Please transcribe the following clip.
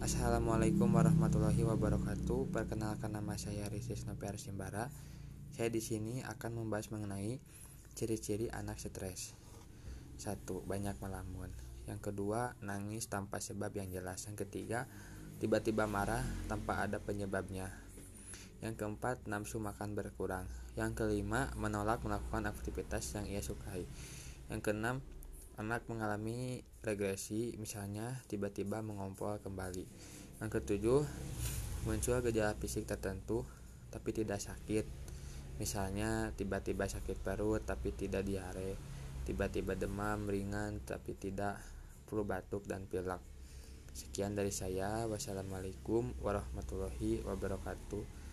Assalamualaikum warahmatullahi wabarakatuh. Perkenalkan nama saya Risis Nopiar Simbara. Saya di sini akan membahas mengenai ciri-ciri anak stres. Satu, banyak melamun. Yang kedua, nangis tanpa sebab yang jelas. Yang ketiga, tiba-tiba marah tanpa ada penyebabnya. Yang keempat, nafsu makan berkurang. Yang kelima, menolak melakukan aktivitas yang ia sukai. Yang keenam, anak mengalami regresi, misalnya tiba-tiba mengompol kembali. Yang ketujuh, muncul gejala fisik tertentu tapi tidak sakit. Misalnya tiba-tiba sakit perut tapi tidak diare, tiba-tiba demam ringan tapi tidak perlu batuk dan pilek. Sekian dari saya. Wassalamualaikum warahmatullahi wabarakatuh.